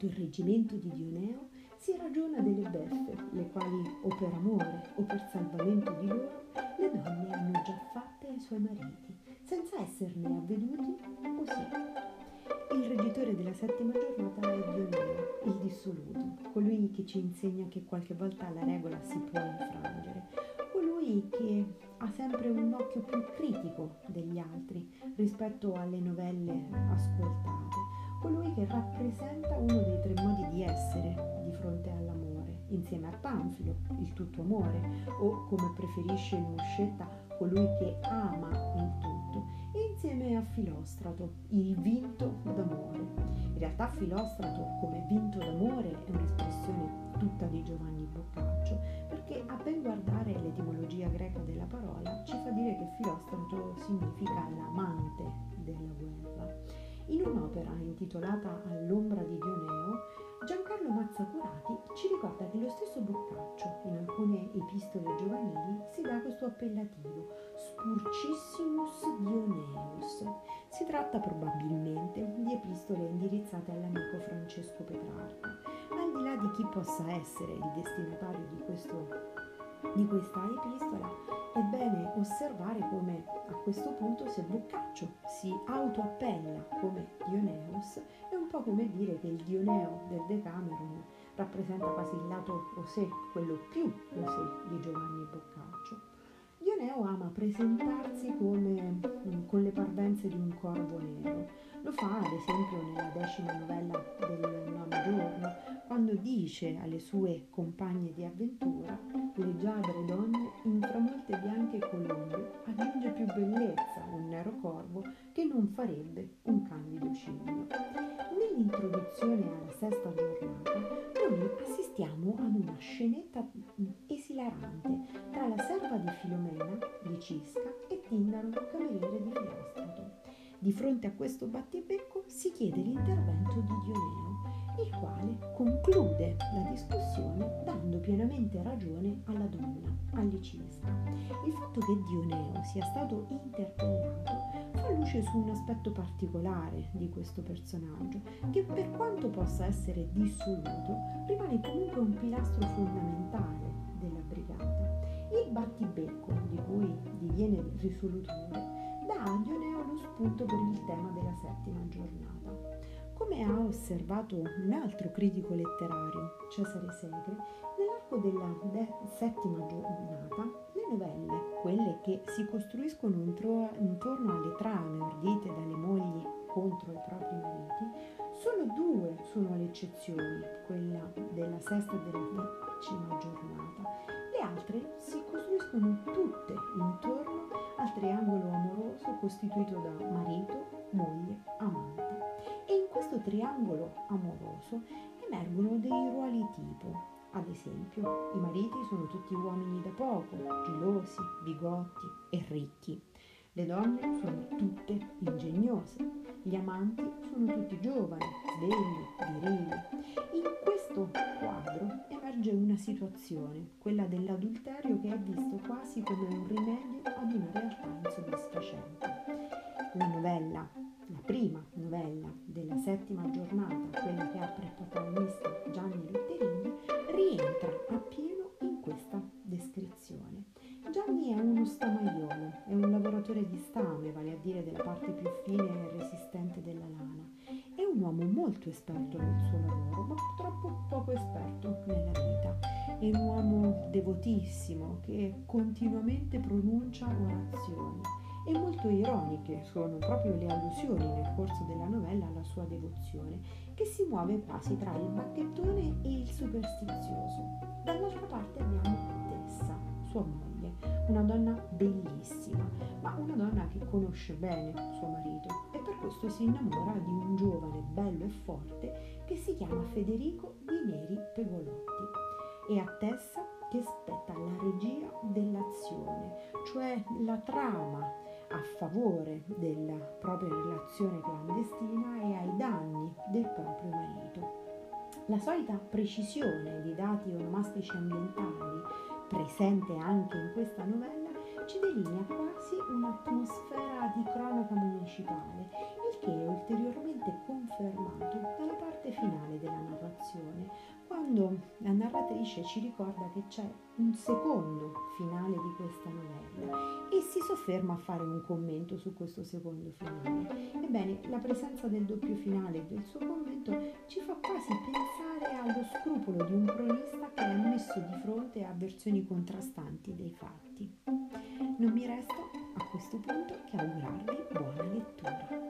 sotto il reggimento di Dioneo si ragiona delle beffe, le quali o per amore o per salvamento di loro le donne hanno già fatte ai suoi mariti, senza esserne avveduti così. Il reggitore della settima giornata è Dioneo, il dissoluto, colui che ci insegna che qualche volta la regola si può infrangere, colui che ha sempre un occhio più critico degli altri rispetto alle novelle ascoltate, colui che rappresenta uno dei tre modi di essere di fronte all'amore, insieme a Panfilo, il tutto amore, o come preferisce Muscetta, colui che ama il tutto, e insieme a Filostrato, il vinto d'amore. In realtà Filostrato come vinto d'amore è un'espressione tutta di Giovanni Boccaccio, perché a ben guardare l'etimologia greca della parola ci fa dire che Filostrato significa l'amante della guerra. In un'opera intitolata All'ombra di Dioneo, Giancarlo Mazzacurati ci ricorda che lo stesso Boccaccio, in alcune epistole giovanili, si dà questo appellativo Spurcissimus Dioneus. Si tratta probabilmente di epistole indirizzate all'amico Francesco Petrarca. Al di là di chi possa essere il destinatario di, questo, di questa epistola, è bene osservare come a questo punto se Boccaccio si autoappella come Dioneus è un po' come dire che il Dioneo del Decameron rappresenta quasi il lato Osè, quello più Osè di Giovanni Boccaccio. Dioneo ama presentarsi come, con le parvenze di un corvo nero. Lo fa ad esempio nella decima novella del nono giorno, quando dice alle sue compagne di avventura, le giadre donne in molte bianche colombe aggiunge più bellezza un nero corvo che non farebbe un candido ciglio. Nell'introduzione alla sesta giornata noi assistiamo ad una scenetta esilarante tra la serva di Filomena, Licisca, e Tindaro, cameriere di Filostrato. Di fronte a questo battibecco si chiede l'intervento di Dioneo, il quale conclude la discussione dando pienamente ragione alla donna, a Licisca. Il fatto che Dioneo sia stato interpellato fa luce su un aspetto particolare di questo personaggio, che per quanto possa essere dissoluto, rimane comunque un pilastro fondamentale. Il battibecco, di cui diviene risolutore, dà a Dioneo lo spunto per il tema della settima giornata. Come ha osservato un altro critico letterario, Cesare Segre, nell'arco della de- settima giornata, le novelle, quelle che si costruiscono intro- intorno alle trame ordite dalle mogli contro i propri mariti, solo due sono le eccezioni, quella della sesta e della decima giornata. Le altre si costruiscono tutte intorno al triangolo amoroso costituito da marito, moglie, amante. E in questo triangolo amoroso emergono dei ruoli tipo. Ad esempio, i mariti sono tutti uomini da poco, gelosi, bigotti e ricchi. Le donne sono tutte ingegnose, gli amanti sono tutti giovani, svegli, virili. In questo quadro emerge una situazione, quella dell'adulterio che è visto quasi come un rimedio ad una realtà insoddisfacente. La novella, la prima novella della settima giornata, quella parte più fine e resistente della lana. È un uomo molto esperto nel suo lavoro, ma purtroppo poco esperto nella vita. È un uomo devotissimo che continuamente pronuncia orazioni e molto ironiche sono proprio le allusioni nel corso della novella alla sua devozione, che si muove quasi tra il bacchettone e il superstizioso. Dall'altra parte abbiamo Tessa, sua moglie, una donna bellissima, ma una donna che conosce bene suo marito e per questo si innamora di un giovane bello e forte che si chiama Federico di Neri Pegolotti. E a Tessa che spetta la regia dell'azione, cioè la trama a favore della propria relazione clandestina e ai danni del proprio marito. La solita precisione di dati onomastici ambientali, presente anche in questa novella, ci delinea quasi un'atmosfera di cronaca municipale, il che è ulteriormente confermato dalla parte finale della narrazione, quando la narratrice ci ricorda che c'è un secondo finale di questa novella e si sofferma a fare un commento su questo secondo finale. Ebbene, la presenza del doppio finale e del suo commento ci fa quasi pensare allo scrupolo di un cronista che è messo di fronte a versioni contrastanti dei fatti. Non mi resta a questo punto che augurarvi buona lettura.